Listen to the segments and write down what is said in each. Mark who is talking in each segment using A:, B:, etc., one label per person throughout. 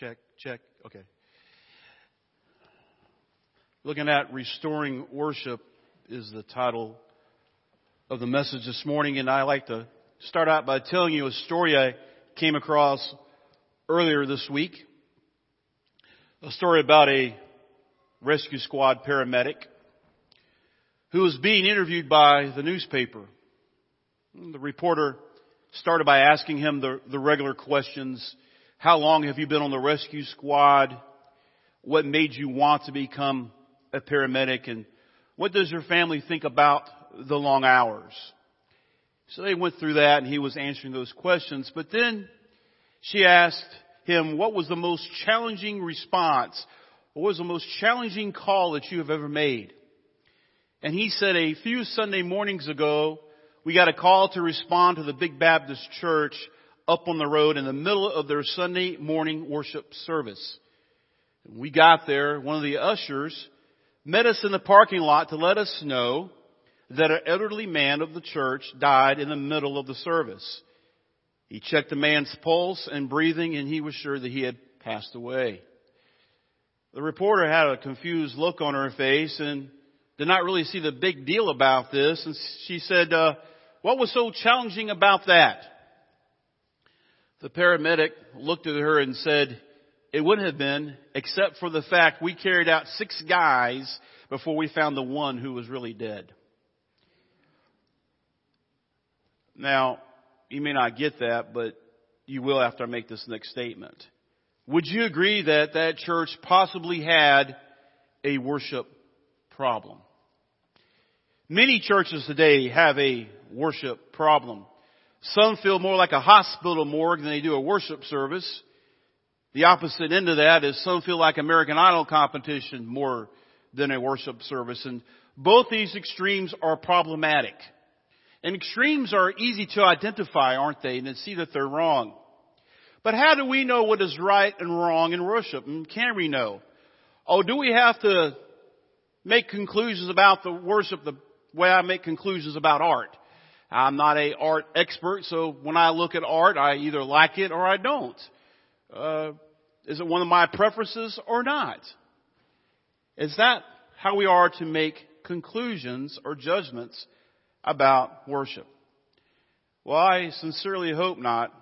A: check, check. Okay. Looking at restoring worship is the title of the message this morning, and I like to start out by telling you a story I came across earlier this week. A story about a rescue squad paramedic who was being interviewed by the newspaper. The reporter started by asking him the, the regular questions. How long have you been on the rescue squad? What made you want to become a paramedic? And what does your family think about the long hours? So they went through that and he was answering those questions. But then she asked him, what was the most challenging response? What was the most challenging call that you have ever made? And he said a few Sunday mornings ago, we got a call to respond to the Big Baptist Church up on the road in the middle of their Sunday morning worship service. We got there, one of the ushers met us in the parking lot to let us know that an elderly man of the church died in the middle of the service. He checked the man's pulse and breathing and he was sure that he had passed away. The reporter had a confused look on her face and did not really see the big deal about this. And she said, uh, what was so challenging about that? The paramedic looked at her and said, it wouldn't have been except for the fact we carried out six guys before we found the one who was really dead. Now, you may not get that, but you will after I make this next statement. Would you agree that that church possibly had a worship problem? Many churches today have a worship problem. Some feel more like a hospital morgue than they do a worship service. The opposite end of that is some feel like American Idol competition more than a worship service. And both these extremes are problematic. And extremes are easy to identify, aren't they? And see that they're wrong. But how do we know what is right and wrong in worship? And can we know? Oh, do we have to make conclusions about the worship the way I make conclusions about art. I'm not a art expert, so when I look at art, I either like it or I don't. Uh, is it one of my preferences or not? Is that how we are to make conclusions or judgments about worship? Well, I sincerely hope not.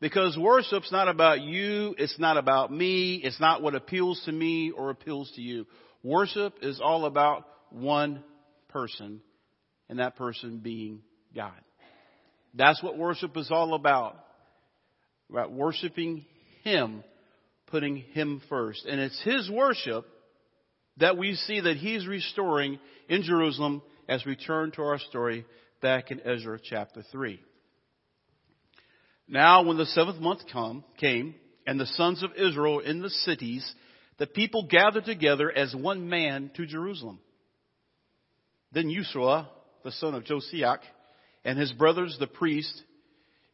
A: Because worship's not about you, it's not about me, it's not what appeals to me or appeals to you. Worship is all about one person, and that person being God. That's what worship is all about. About worshiping Him, putting Him first. And it's His worship that we see that He's restoring in Jerusalem as we turn to our story back in Ezra chapter 3. Now when the seventh month come, came, and the sons of Israel in the cities, the people gathered together as one man to Jerusalem. Then Yeshua, the son of Josiah, and his brothers the priest,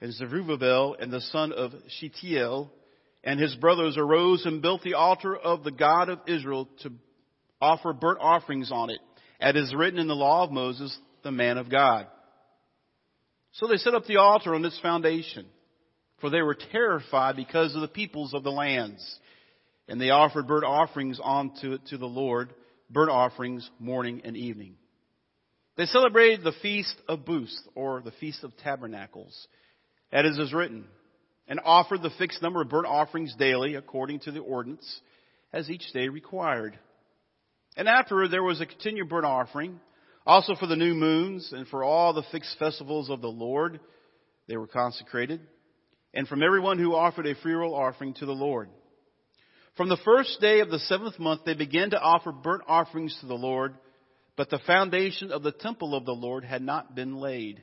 A: and Zerubbabel, and the son of Shealtiel, and his brothers arose and built the altar of the God of Israel to offer burnt offerings on it, as is written in the law of Moses, the man of God. So they set up the altar on its foundation, for they were terrified because of the peoples of the lands. And they offered burnt offerings onto it to the Lord, burnt offerings morning and evening. They celebrated the Feast of Booths, or the Feast of Tabernacles, as is written, and offered the fixed number of burnt offerings daily according to the ordinance, as each day required. And afterward there was a continued burnt offering, also for the new moons, and for all the fixed festivals of the Lord, they were consecrated, and from everyone who offered a freewill offering to the Lord. From the first day of the seventh month they began to offer burnt offerings to the Lord, but the foundation of the temple of the Lord had not been laid.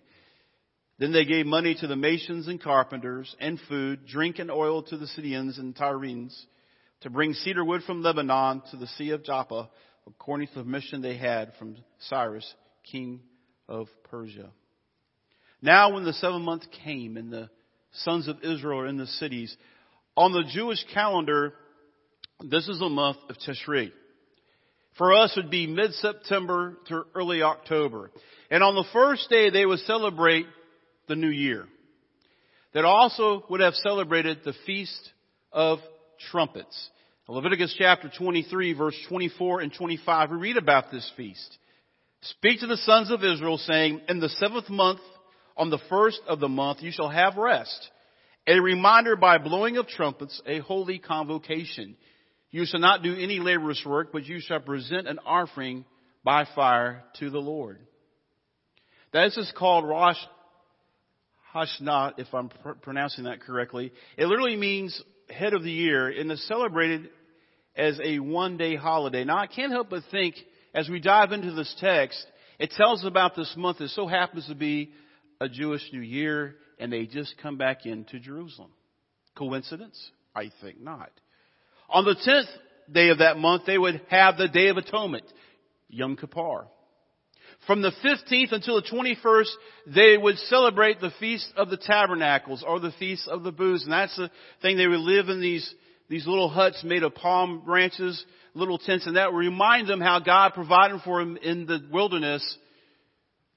A: Then they gave money to the masons and carpenters, and food, drink, and oil to the Sidonians and Tyrians, to bring cedar wood from Lebanon to the Sea of Joppa, according to the mission they had from Cyrus, king of Persia. Now when the seventh month came and the sons of Israel are in the cities, on the Jewish calendar, this is the month of Tishri. For us, would be mid-September to early October. And on the first day, they would celebrate the new year. That also would have celebrated the Feast of trumpets. Leviticus chapter 23 verse 24 and 25, we read about this feast. Speak to the sons of Israel saying, in the seventh month, on the first of the month, you shall have rest. A reminder by blowing of trumpets, a holy convocation. You shall not do any laborious work, but you shall present an offering by fire to the Lord. This is called Rosh Hashanah, if I'm pr- pronouncing that correctly. It literally means head of the year and is celebrated as a one day holiday. Now I can't help but think as we dive into this text, it tells about this month that so happens to be a Jewish New Year and they just come back into Jerusalem. Coincidence? I think not. On the 10th day of that month, they would have the Day of Atonement, Yom Kippur. From the 15th until the 21st, they would celebrate the Feast of the Tabernacles or the Feast of the Booths. And that's the thing. They would live in these, these little huts made of palm branches, little tents, and that would remind them how God provided for them in the wilderness.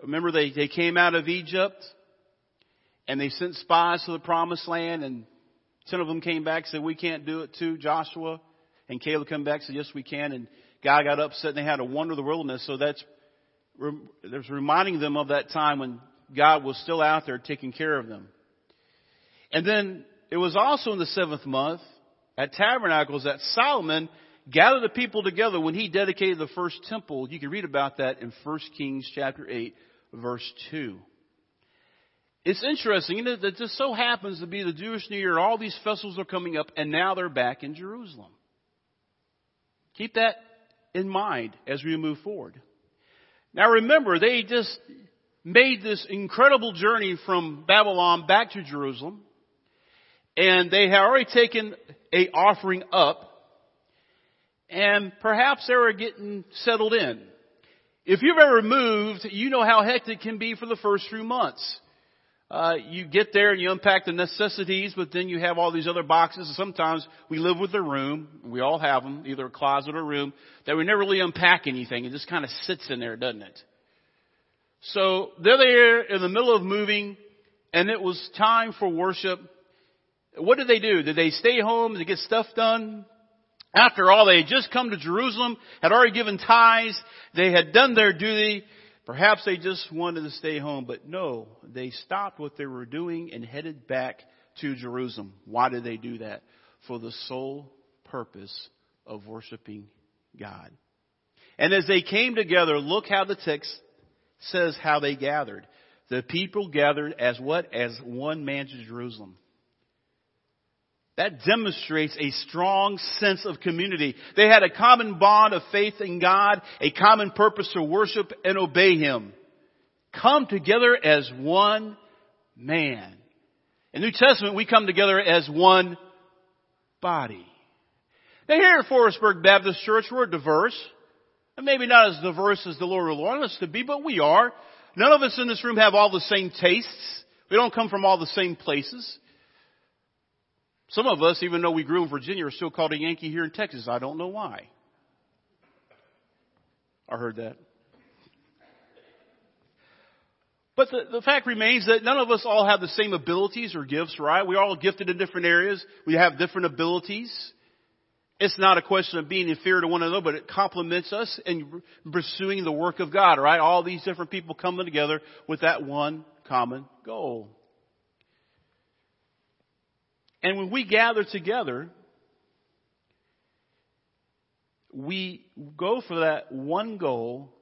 A: Remember they, they came out of Egypt and they sent spies to the promised land and ten of them came back and said, we can't do it too, Joshua. And Caleb come back and said, yes, we can. And God got upset and they had to wander the wilderness. So that's there's reminding them of that time when God was still out there taking care of them. And then it was also in the seventh month at Tabernacles that Solomon gathered the people together when he dedicated the first temple. You can read about that in 1 Kings chapter 8 verse 2. It's interesting, you know, that just so happens to be the Jewish New Year. All these festivals are coming up and now they're back in Jerusalem. Keep that in mind as we move forward. Now remember, they just made this incredible journey from Babylon back to Jerusalem, and they had already taken a offering up, and perhaps they were getting settled in. If you've ever moved, you know how hectic it can be for the first few months. Uh, you get there and you unpack the necessities, but then you have all these other boxes. Sometimes we live with a room, we all have them, either a closet or a room, that we never really unpack anything. It just kind of sits in there, doesn't it? So they're there in the middle of moving, and it was time for worship. What did they do? Did they stay home to get stuff done? After all, they had just come to Jerusalem, had already given tithes, they had done their duty, Perhaps they just wanted to stay home, but no, they stopped what they were doing and headed back to Jerusalem. Why did they do that? For the sole purpose of worshiping God. And as they came together, look how the text says how they gathered. The people gathered as what? As one man to Jerusalem. That demonstrates a strong sense of community. They had a common bond of faith in God, a common purpose to worship and obey Him. Come together as one man. In New Testament, we come together as one body. Now here at Forestburg Baptist Church, we're diverse. And maybe not as diverse as the Lord would want us to be, but we are. None of us in this room have all the same tastes. We don't come from all the same places. Some of us, even though we grew in Virginia, are still called a Yankee here in Texas. I don't know why. I heard that. But the, the fact remains that none of us all have the same abilities or gifts, right? We're all gifted in different areas. We have different abilities. It's not a question of being inferior to one another, but it complements us in pursuing the work of God, right? All these different people coming together with that one common goal. And when we gather together, we go for that one goal,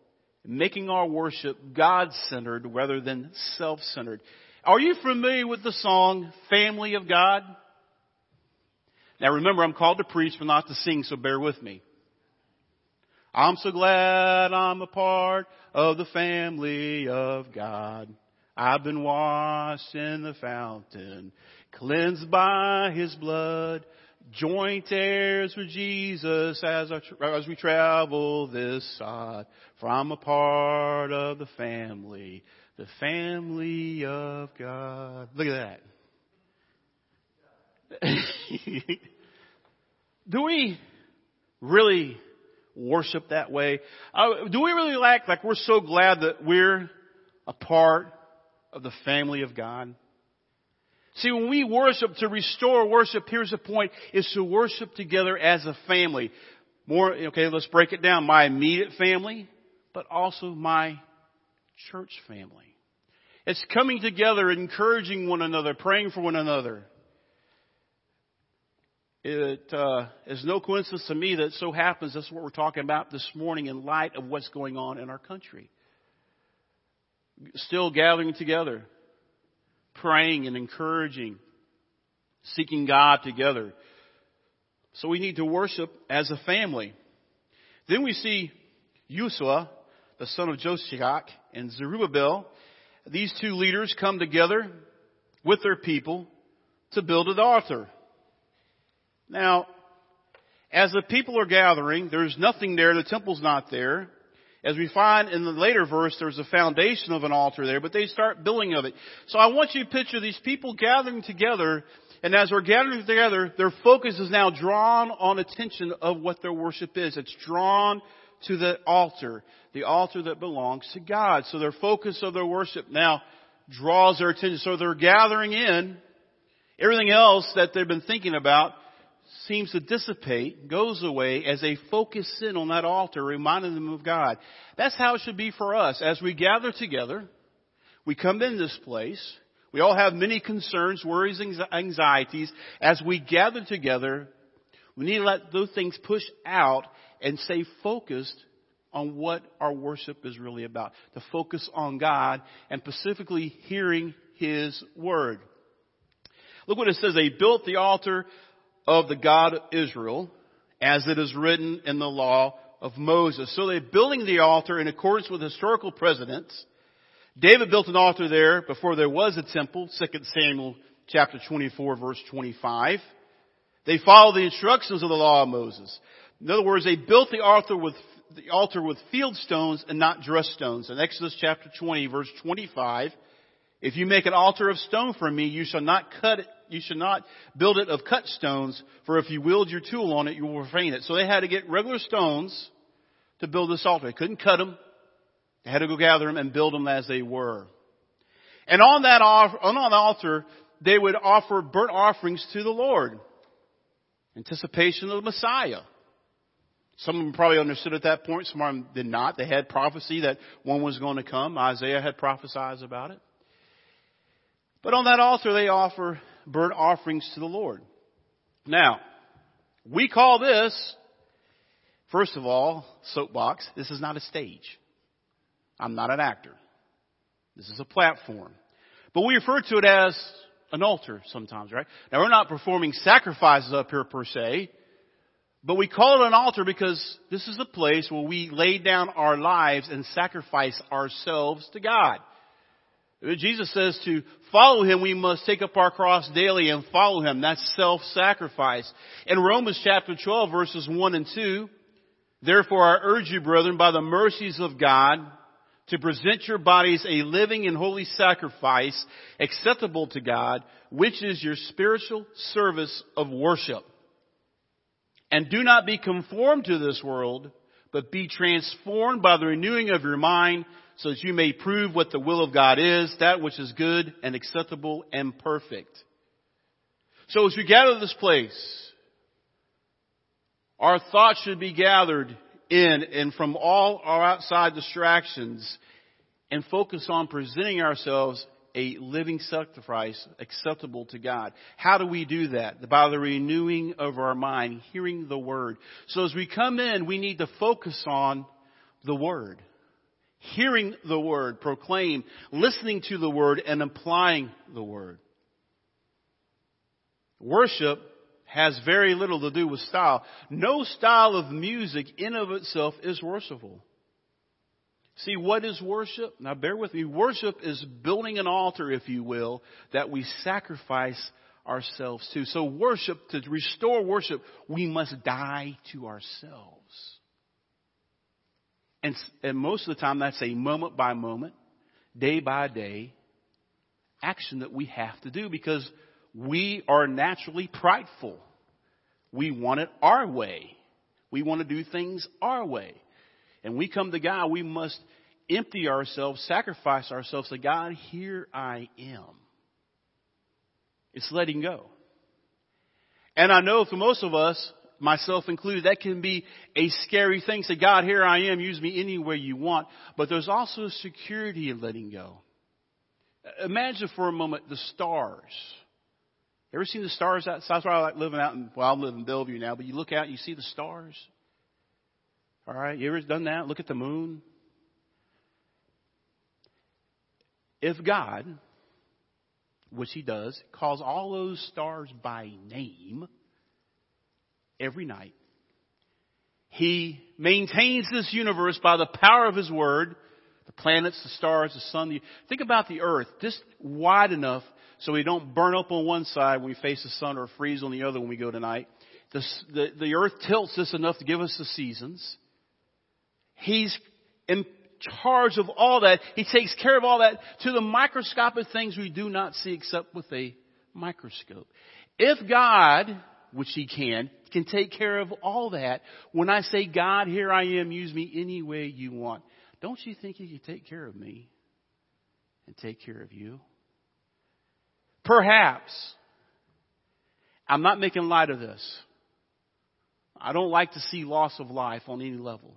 A: making our worship God centered rather than self centered. Are you familiar with the song Family of God? Now remember, I'm called to preach but not to sing, so bear with me. I'm so glad I'm a part of the family of God. I've been washed in the fountain cleansed by his blood, joint heirs with Jesus as, our, as we travel this side. For I'm a part of the family, the family of God. Look at that. do we really worship that way? Uh, do we really act like we're so glad that we're a part of the family of God? See, when we worship, to restore worship, here's the point, is to worship together as a family. More, okay, let's break it down. My immediate family, but also my church family. It's coming together, encouraging one another, praying for one another. It uh, is no coincidence to me that so happens that's what we're talking about this morning in light of what's going on in our country. Still gathering together, praying and encouraging, seeking God together. So we need to worship as a family. Then we see Yeshua, the son of Joshak, and Zerubbabel. These two leaders come together with their people to build an altar. Now, as the people are gathering, there's nothing there, the temple's not there. As we find in the later verse, there's a foundation of an altar there, but they start building of it. So I want you to picture these people gathering together, and as they're gathering together, their focus is now drawn on attention of what their worship is. It's drawn to the altar, the altar that belongs to God. So their focus of their worship now draws their attention. So they're gathering in everything else that they've been thinking about seems to dissipate, goes away as they focus in on that altar, reminding them of God. That's how it should be for us. As we gather together, we come in this place, we all have many concerns, worries, anxieties. As we gather together, we need to let those things push out and stay focused on what our worship is really about. To focus on God and specifically hearing His Word. Look what it says. They built the altar of the God of Israel, as it is written in the law of Moses. So they're building the altar in accordance with historical precedents. David built an altar there before there was a temple, 2 Samuel chapter 24 verse 25. They followed the instructions of the law of Moses. In other words, they built the altar with the altar with field stones and not dressed stones. In Exodus chapter 20 verse 25, if you make an altar of stone for me, you shall not cut it you should not build it of cut stones, for if you wield your tool on it, you will profane it. So they had to get regular stones to build this altar. They couldn't cut them. They had to go gather them and build them as they were. And on that, on altar, they would offer burnt offerings to the Lord. Anticipation of the Messiah. Some of them probably understood at that point, some of them did not. They had prophecy that one was going to come. Isaiah had prophesied about it. But on that altar, they offer burnt offerings to the Lord. Now, we call this, first of all, soapbox. This is not a stage. I'm not an actor. This is a platform. But we refer to it as an altar sometimes, right? Now we're not performing sacrifices up here per se, but we call it an altar because this is the place where we lay down our lives and sacrifice ourselves to God. Jesus says to follow him, we must take up our cross daily and follow him. That's self-sacrifice. In Romans chapter 12 verses 1 and 2, therefore I urge you, brethren, by the mercies of God, to present your bodies a living and holy sacrifice acceptable to God, which is your spiritual service of worship. And do not be conformed to this world, but be transformed by the renewing of your mind so that you may prove what the will of God is, that which is good and acceptable and perfect. So as we gather this place, our thoughts should be gathered in and from all our outside distractions and focus on presenting ourselves a living sacrifice acceptable to God. How do we do that? By the renewing of our mind, hearing the Word. So as we come in, we need to focus on the Word hearing the word proclaimed, listening to the word, and applying the word. Worship has very little to do with style. No style of music in of itself is worshipful. See, what is worship? Now bear with me. Worship is building an altar, if you will, that we sacrifice ourselves to. So worship, to restore worship, we must die to ourselves. And, and most of the time, that's a moment by moment, day by day action that we have to do because we are naturally prideful. We want it our way. We want to do things our way. And we come to God, we must empty ourselves, sacrifice ourselves to God, here I am. It's letting go. And I know for most of us, myself included, that can be a scary thing. Say, God, here I am, use me anywhere you want. But there's also security in letting go. Uh, imagine for a moment the stars. Ever seen the stars outside? That's why I like living out in, well, I live in Bellevue now, but you look out and you see the stars. All right, you ever done that? Look at the moon. If God, which He does, calls all those stars by name every night, He maintains this universe by the power of His Word, the planets, the stars, the sun. The, think about the earth, just wide enough so we don't burn up on one side when we face the sun or freeze on the other when we go tonight. The, the, the earth tilts us enough to give us the seasons. He's in charge of all that. He takes care of all that to the microscopic things we do not see except with a microscope. If God, which He can, can take care of all that, when I say, God, here I am, use me any way you want, don't you think He can take care of me and take care of you? Perhaps. I'm not making light of this. I don't like to see loss of life on any level.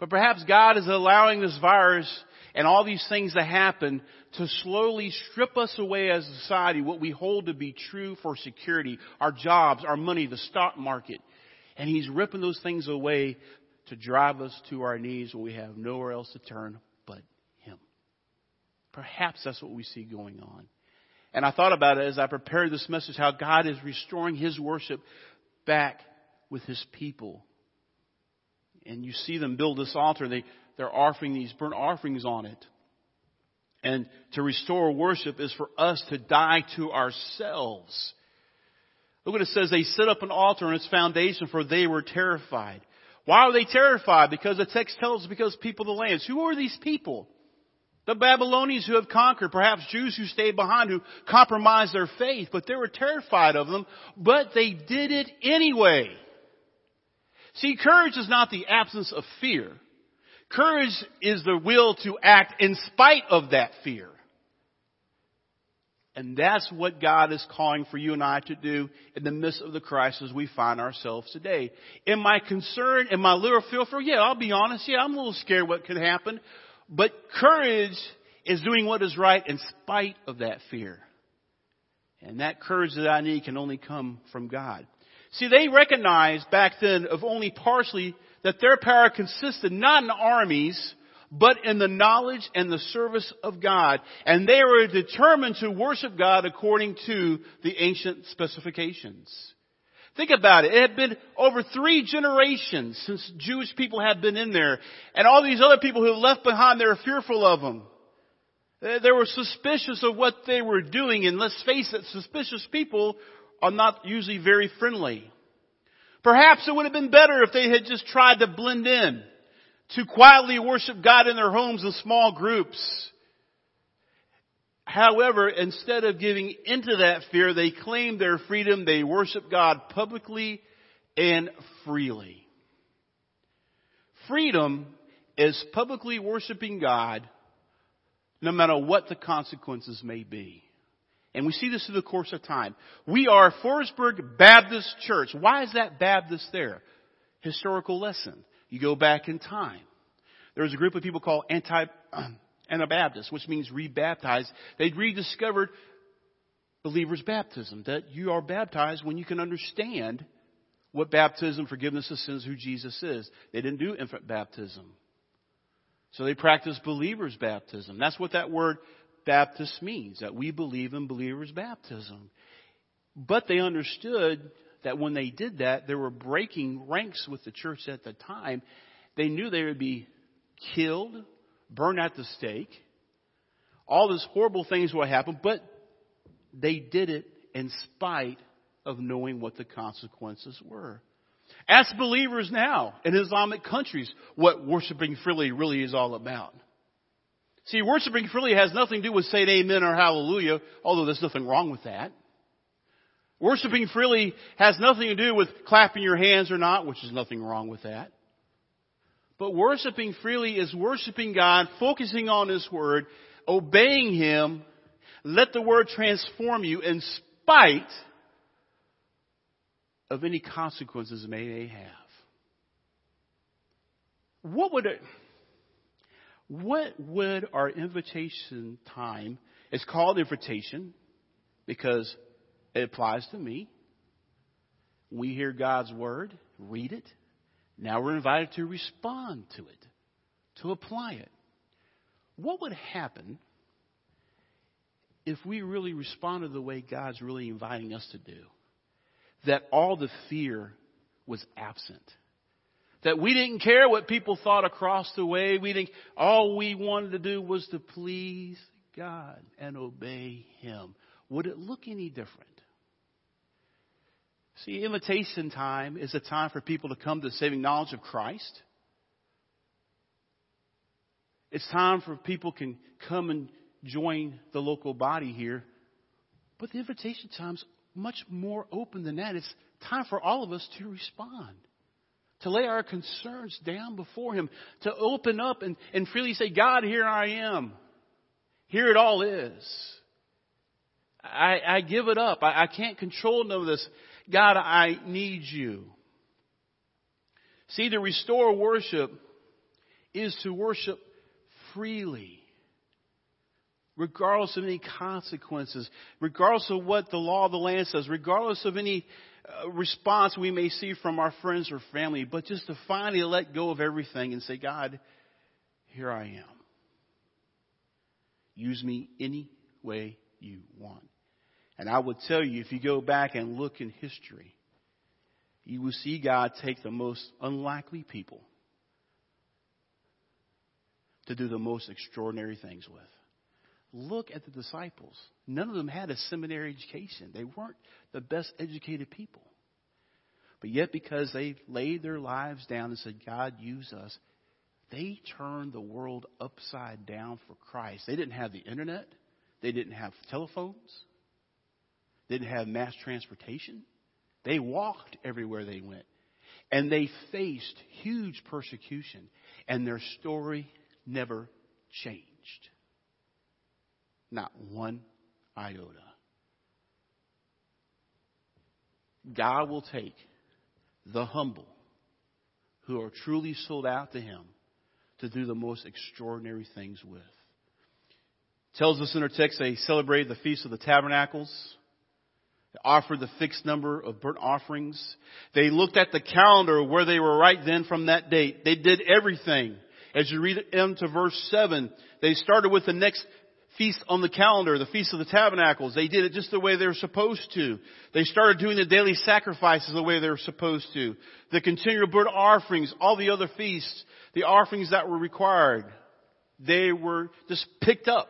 A: But perhaps God is allowing this virus and all these things to happen to slowly strip us away as a society what we hold to be true for security, our jobs, our money, the stock market. And He's ripping those things away to drive us to our knees where we have nowhere else to turn but Him. Perhaps that's what we see going on. And I thought about it as I prepared this message, how God is restoring His worship back with His people and you see them build this altar. They, they're offering these burnt offerings on it. And to restore worship is for us to die to ourselves. Look what it says. They set up an altar on its foundation for they were terrified. Why are they terrified? Because the text tells us because people of the lands. Who are these people? The Babylonians who have conquered, perhaps Jews who stayed behind who compromised their faith, but they were terrified of them, but they did it anyway. See, courage is not the absence of fear. Courage is the will to act in spite of that fear. And that's what God is calling for you and I to do in the midst of the crisis we find ourselves today. In my concern, in my little fearful? Yeah, I'll be honest. Yeah, I'm a little scared what could happen. But courage is doing what is right in spite of that fear. And that courage that I need can only come from God. See, they recognized back then of only partially that their power consisted not in armies, but in the knowledge and the service of God. And they were determined to worship God according to the ancient specifications. Think about it. It had been over three generations since Jewish people had been in there. And all these other people who left behind, they were fearful of them. They were suspicious of what they were doing. And let's face it, suspicious people are not usually very friendly. Perhaps it would have been better if they had just tried to blend in, to quietly worship God in their homes in small groups. However, instead of giving into that fear, they claimed their freedom. They worship God publicly and freely. Freedom is publicly worshiping God no matter what the consequences may be. And we see this through the course of time. We are Forestburg Baptist Church. Why is that Baptist there? Historical lesson. You go back in time. There was a group of people called anti, Anabaptists, which means rebaptized. They'd rediscovered believer's baptism, that you are baptized when you can understand what baptism, forgiveness of sins, who Jesus is. They didn't do infant baptism. So they practiced believer's baptism. That's what that word Baptist means, that we believe in believers' baptism. But they understood that when they did that, they were breaking ranks with the church at the time. They knew they would be killed, burned at the stake. All these horrible things would happen, but they did it in spite of knowing what the consequences were. Ask believers now in Islamic countries what worshiping freely really is all about. See, worshiping freely has nothing to do with saying amen or hallelujah, although there's nothing wrong with that. Worshiping freely has nothing to do with clapping your hands or not, which is nothing wrong with that. But worshiping freely is worshiping God, focusing on His Word, obeying Him, let the Word transform you in spite of any consequences may may have. What would it, what would our invitation time, it's called invitation because it applies to me. We hear God's word, read it. Now we're invited to respond to it, to apply it. What would happen if we really responded the way God's really inviting us to do? That all the fear was absent. That we didn't care what people thought across the way. We didn't, all we wanted to do was to please God and obey Him. Would it look any different? See, invitation time is a time for people to come to the saving knowledge of Christ. It's time for people can come and join the local body here. But the invitation time's much more open than that. It's time for all of us to respond. To lay our concerns down before Him. To open up and, and freely say, God, here I am. Here it all is. I, I give it up. I, I can't control none of this. God, I need you. See, to restore worship is to worship freely, regardless of any consequences, regardless of what the law of the land says, regardless of any response we may see from our friends or family, but just to finally let go of everything and say, God, here I am. Use me any way you want. And I would tell you, if you go back and look in history, you will see God take the most unlikely people to do the most extraordinary things with. Look at the disciples. None of them had a seminary education. They weren't the best educated people. But yet, because they laid their lives down and said, God, use us, they turned the world upside down for Christ. They didn't have the internet. They didn't have telephones they didn't have mass transportation. They walked everywhere they went. And they faced huge persecution. And their story never changed. Not one iota. God will take the humble who are truly sold out to Him to do the most extraordinary things with. It tells us in our text they celebrated the Feast of the Tabernacles they offered the fixed number of burnt offerings. They looked at the calendar where they were right then from that date. They did everything. As you read into verse 7, they started with the next feast on the calendar, the Feast of the Tabernacles. They did it just the way they were supposed to. They started doing the daily sacrifices the way they were supposed to. The continual burnt offerings, all the other feasts, the offerings that were required, they were just picked up.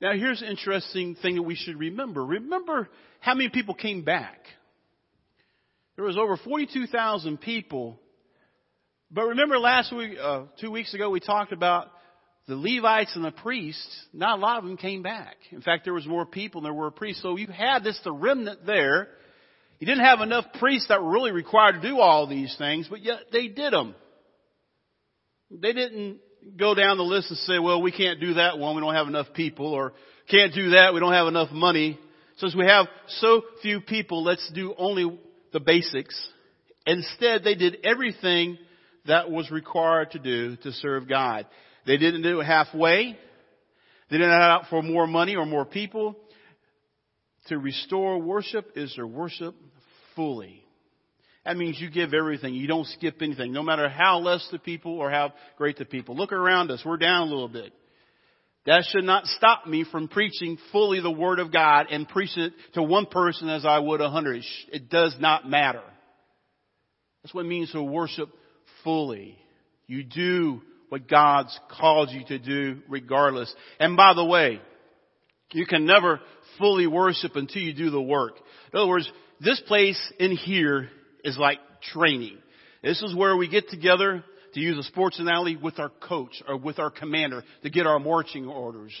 A: Now here's an interesting thing that we should remember. Remember how many people came back? There was over 42,000 people. But remember last week, uh, two weeks ago, we talked about the Levites and the priests. Not a lot of them came back. In fact, there was more people than there were priests. So you had this, the remnant there. You didn't have enough priests that were really required to do all these things, but yet they did them. They didn't go down the list and say, well, we can't do that one. We don't have enough people or can't do that. We don't have enough money. Since we have so few people, let's do only the basics. Instead, they did everything that was required to do to serve God. They didn't do it halfway. They didn't ask for more money or more people. To restore worship is to worship fully. That means you give everything. You don't skip anything, no matter how less the people or how great the people. Look around us. We're down a little bit. That should not stop me from preaching fully the Word of God and preaching it to one person as I would a hundred. It does not matter. That's what it means to worship fully. You do what God's called you to do regardless. And by the way, you can never fully worship until you do the work. In other words, this place in here is like training. This is where we get together to use a sports analogy with our coach or with our commander to get our marching orders.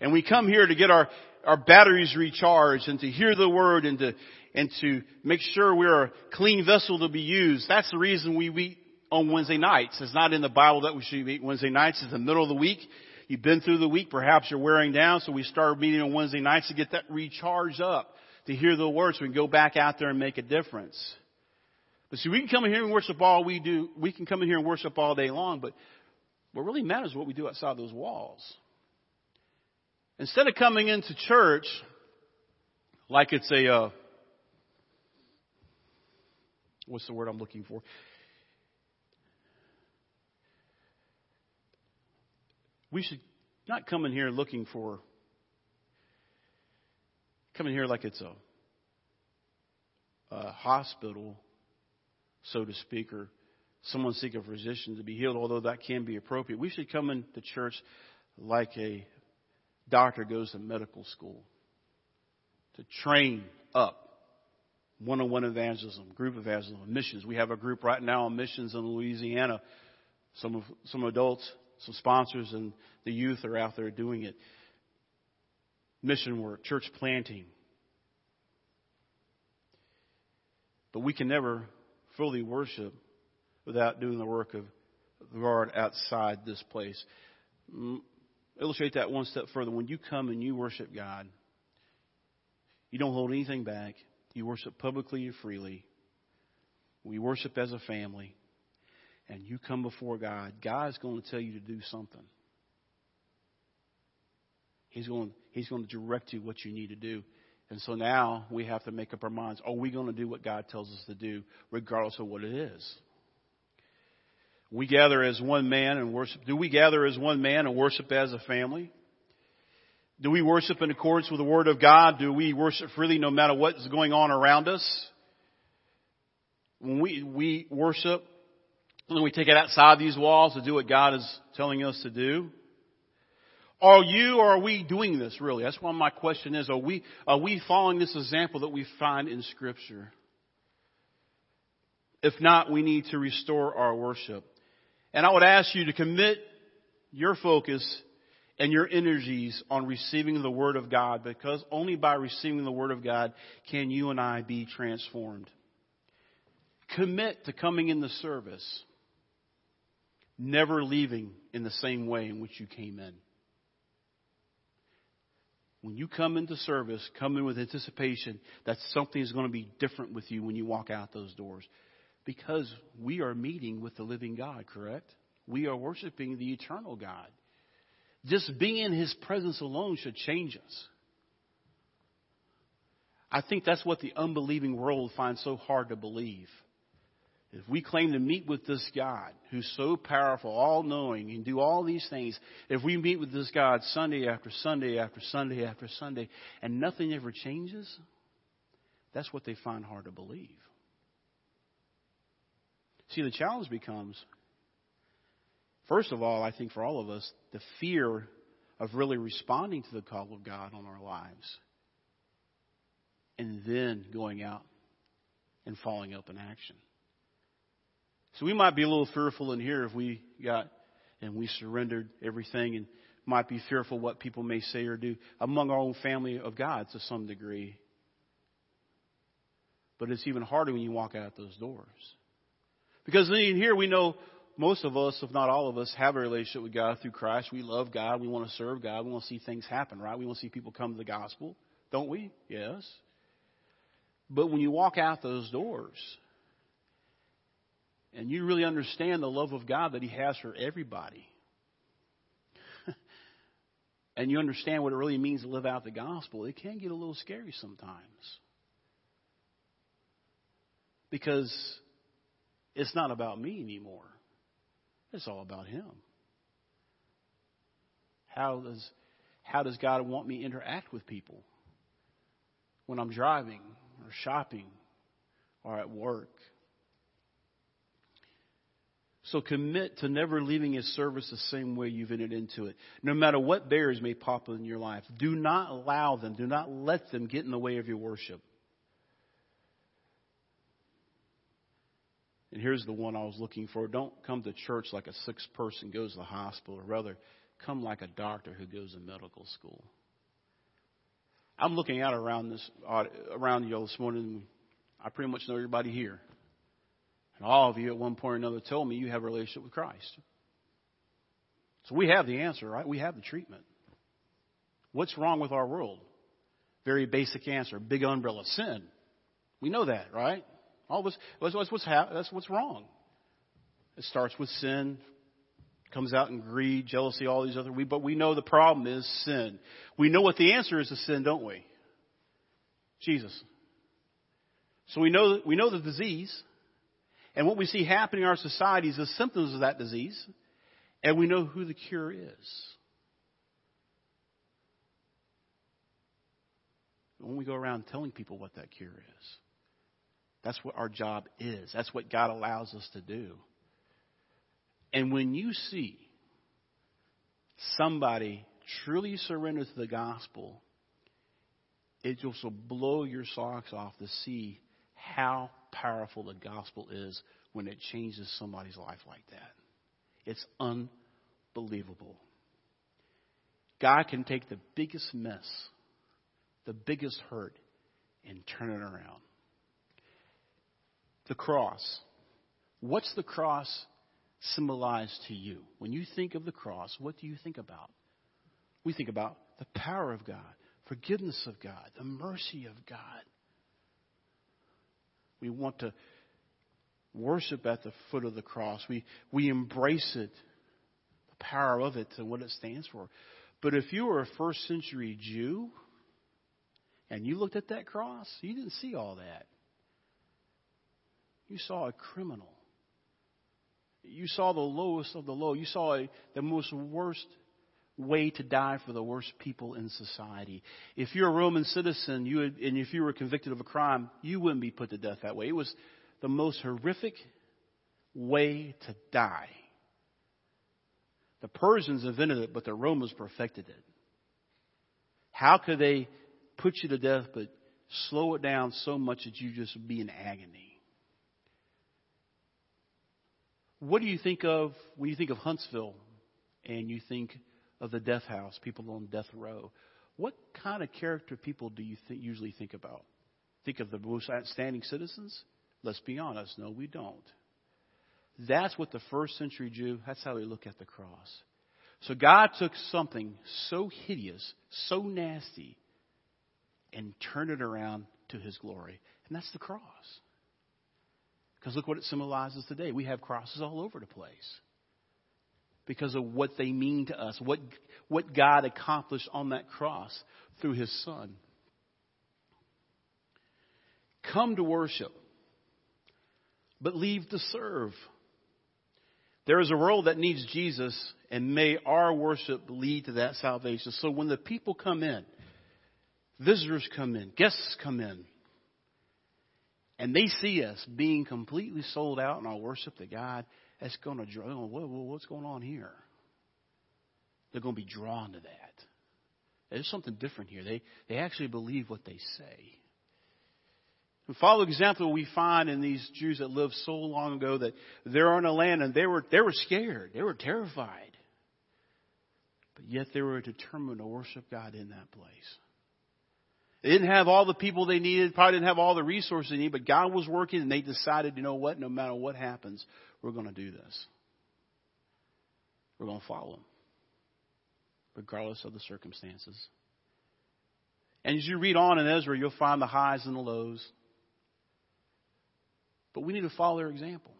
A: And we come here to get our, our batteries recharged and to hear the word and to, and to make sure we're a clean vessel to be used. That's the reason we meet on Wednesday nights. It's not in the Bible that we should meet Wednesday nights. It's the middle of the week. You've been through the week. Perhaps you're wearing down. So we start meeting on Wednesday nights to get that recharged up to hear the words so we can go back out there and make a difference. But see, we can come in here and worship all we do. We can come in here and worship all day long, but what really matters is what we do outside those walls. Instead of coming into church like it's a, uh, what's the word I'm looking for? We should not come in here looking for, come in here like it's a, a hospital, so to speak, or someone seeking a physician to be healed, although that can be appropriate. We should come into church like a doctor goes to medical school to train up one on one evangelism, group evangelism, missions. We have a group right now on missions in Louisiana. Some, of, some adults, some sponsors, and the youth are out there doing it. Mission work, church planting. But we can never fully worship without doing the work of the Lord outside this place. Mm, illustrate that one step further. When you come and you worship God, you don't hold anything back. You worship publicly and freely. We worship as a family. And you come before God. God's going to tell you to do something. He's going, he's going to direct you what you need to do. And so now we have to make up our minds. Are we going to do what God tells us to do, regardless of what it is? We gather as one man and worship. Do we gather as one man and worship as a family? Do we worship in accordance with the Word of God? Do we worship freely no matter what's going on around us? When we, we worship, when we take it outside these walls to do what God is telling us to do, are you or are we doing this really? That's why my question is, are we, are we following this example that we find in Scripture? If not, we need to restore our worship. And I would ask you to commit your focus and your energies on receiving the Word of God because only by receiving the Word of God can you and I be transformed. Commit to coming in the service, never leaving in the same way in which you came in. When you come into service, come in with anticipation that something is going to be different with you when you walk out those doors. Because we are meeting with the living God, correct? We are worshiping the eternal God. Just being in His presence alone should change us. I think that's what the unbelieving world finds so hard to believe. If we claim to meet with this God who's so powerful, all knowing, and do all these things, if we meet with this God Sunday after Sunday after Sunday after Sunday, and nothing ever changes, that's what they find hard to believe. See, the challenge becomes First of all, I think for all of us, the fear of really responding to the call of God on our lives. And then going out and following up in action. So we might be a little fearful in here if we got and we surrendered everything and might be fearful what people may say or do among our own family of God to some degree. But it's even harder when you walk out those doors. Because in here we know most of us, if not all of us, have a relationship with God through Christ. We love God. We want to serve God. We want to see things happen, right? We want to see people come to the gospel. Don't we? Yes. But when you walk out those doors and you really understand the love of God that He has for everybody, and you understand what it really means to live out the gospel, it can get a little scary sometimes. Because it's not about me anymore. It's all about Him. How does, how does God want me to interact with people when I'm driving or shopping or at work? So commit to never leaving His service the same way you've entered into it. No matter what barriers may pop up in your life, do not allow them, do not let them get in the way of your worship. And here's the one I was looking for. Don't come to church like a sick person goes to the hospital, or rather, come like a doctor who goes to medical school. I'm looking out around this uh, around you all this morning. I pretty much know everybody here, and all of you at one point or another told me you have a relationship with Christ. So we have the answer, right? We have the treatment. What's wrong with our world? Very basic answer. Big umbrella. Sin. We know that, right? All this, what's, what's, that's what's wrong. It starts with sin, comes out in greed, jealousy, all these other. We, but we know the problem is sin. We know what the answer is to sin, don't we? Jesus. So we know we know the disease, and what we see happening in our society is the symptoms of that disease, and we know who the cure is. When we go around telling people what that cure is, that's what our job is. That's what God allows us to do. And when you see somebody truly surrender to the gospel, it just will blow your socks off to see how powerful the gospel is when it changes somebody's life like that. It's unbelievable. God can take the biggest mess, the biggest hurt, and turn it around. The cross. What's the cross symbolize to you? When you think of the cross, what do you think about? We think about the power of God, forgiveness of God, the mercy of God. We want to worship at the foot of the cross. We, we embrace it, the power of it, and what it stands for. But if you were a first century Jew and you looked at that cross, you didn't see all that. You saw a criminal you saw the lowest of the low. You saw a, the most worst way to die for the worst people in society. If you're a Roman citizen, you would, and if you were convicted of a crime, you wouldn't be put to death that way. It was the most horrific way to die. The Persians invented it, but the Romans perfected it. How could they put you to death but slow it down so much that you just be in agony? What do you think of when you think of Huntsville and you think of the death house, people on death row? What kind of character people do you th- usually think about? Think of the most outstanding citizens? Let's be honest, no, we don't. That's what the first century Jew, that's how they look at the cross. So God took something so hideous, so nasty, and turned it around to his glory. And that's the cross. Because look what it symbolizes today. We have crosses all over the place because of what they mean to us, what, what God accomplished on that cross through his son. Come to worship, but leave to serve. There is a world that needs Jesus, and may our worship lead to that salvation. So when the people come in, visitors come in, guests come in, and they see us being completely sold out in our worship to God, that's going to draw. Oh, what's going on here? They're going to be drawn to that. There's something different here. They they actually believe what they say. And follow example we find in these Jews that lived so long ago that they're on a land and they were they were scared. They were terrified. But yet they were determined to worship God in that place. They didn't have all the people they needed, probably didn't have all the resources they needed, but God was working and they decided, you know what, no matter what happens, we're going to do this. We're going to follow Him, regardless of the circumstances. And as you read on in Ezra, you'll find the highs and the lows. But we need to follow their example.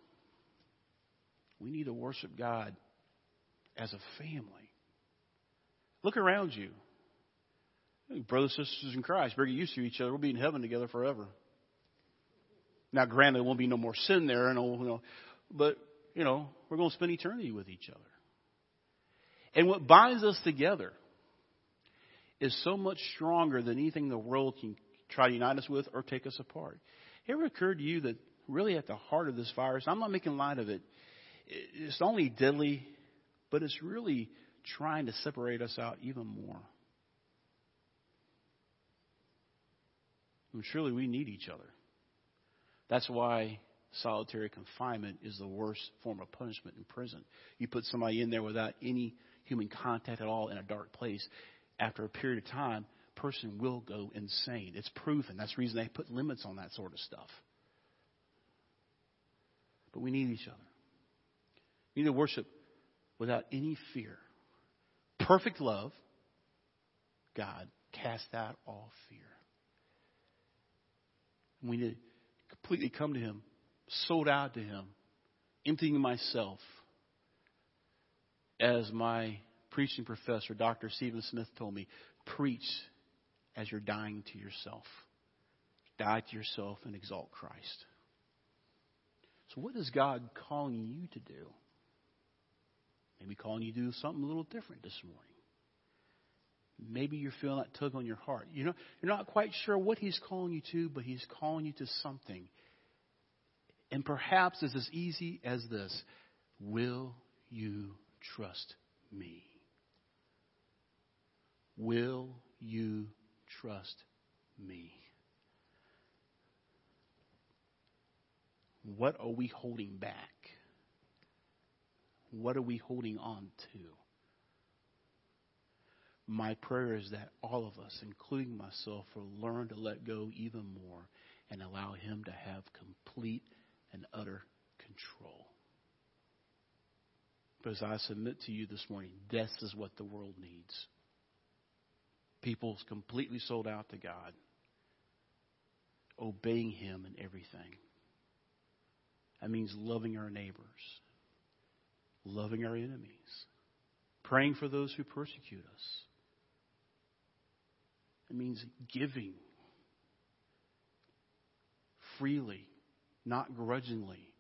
A: We need to worship God as a family. Look around you. Brothers, and sisters in Christ, get used to each other. We'll be in heaven together forever. Now, granted, there won't be no more sin there, and you know, but you know, we're going to spend eternity with each other. And what binds us together is so much stronger than anything the world can try to unite us with or take us apart. Ever occurred to you that really at the heart of this virus, I'm not making light of it, it's only deadly, but it's really trying to separate us out even more. And surely we need each other. That's why solitary confinement is the worst form of punishment in prison. You put somebody in there without any human contact at all in a dark place. After a period of time, person will go insane. It's proven. That's the reason they put limits on that sort of stuff. But we need each other. We need to worship without any fear. Perfect love, God, cast out all fear. We need to completely come to Him, sold out to Him, emptying myself. As my preaching professor, Dr. Stephen Smith, told me, preach as you're dying to yourself. Die to yourself and exalt Christ. So, what is God calling you to do? Maybe calling you to do something a little different this morning. Maybe you're feeling that tug on your heart. You know, you're not quite sure what He's calling you to, but He's calling you to something. And perhaps it's as easy as this Will you trust me? Will you trust me? What are we holding back? What are we holding on to? My prayer is that all of us, including myself, will learn to let go even more and allow Him to have complete and utter control. Because I submit to you this morning, this is what the world needs. People's completely sold out to God, obeying Him in everything. That means loving our neighbors, loving our enemies, praying for those who persecute us. It means giving freely, not grudgingly,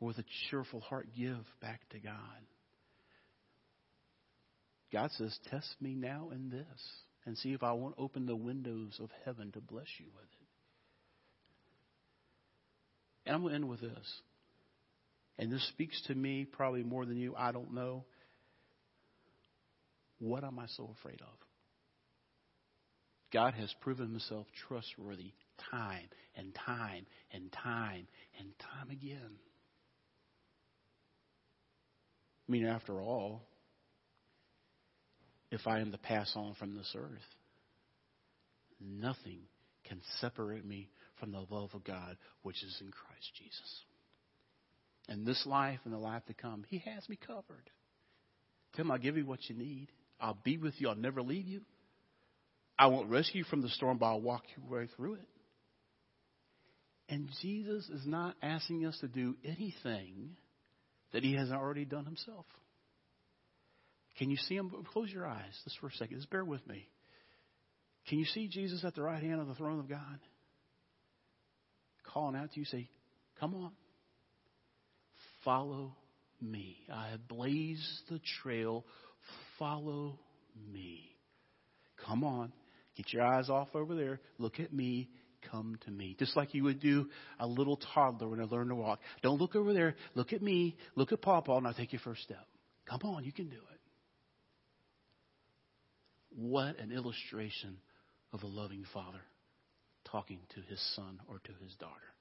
A: with a cheerful heart, give back to God. God says, Test me now in this and see if I won't open the windows of heaven to bless you with it. And I'm going to end with this. And this speaks to me probably more than you. I don't know. What am I so afraid of? God has proven himself trustworthy time and time and time and time again. I mean, after all, if I am to pass on from this earth, nothing can separate me from the love of God which is in Christ Jesus. In this life and the life to come, He has me covered. Tell Him, I'll give you what you need. I'll be with you. I'll never leave you. I won't rescue you from the storm, but I'll walk you right through it. And Jesus is not asking us to do anything that He hasn't already done Himself. Can you see Him? Close your eyes just for a second. Just bear with me. Can you see Jesus at the right hand of the throne of God? calling out to you, say, Come on. Follow me. I have blazed the trail. Follow me. Come on. Get your eyes off over there. Look at me. Come to me. Just like you would do a little toddler when they learn to walk. Don't look over there. Look at me. Look at Papa, and I'll take your first step. Come on, you can do it. What an illustration of a loving father talking to his son or to his daughter.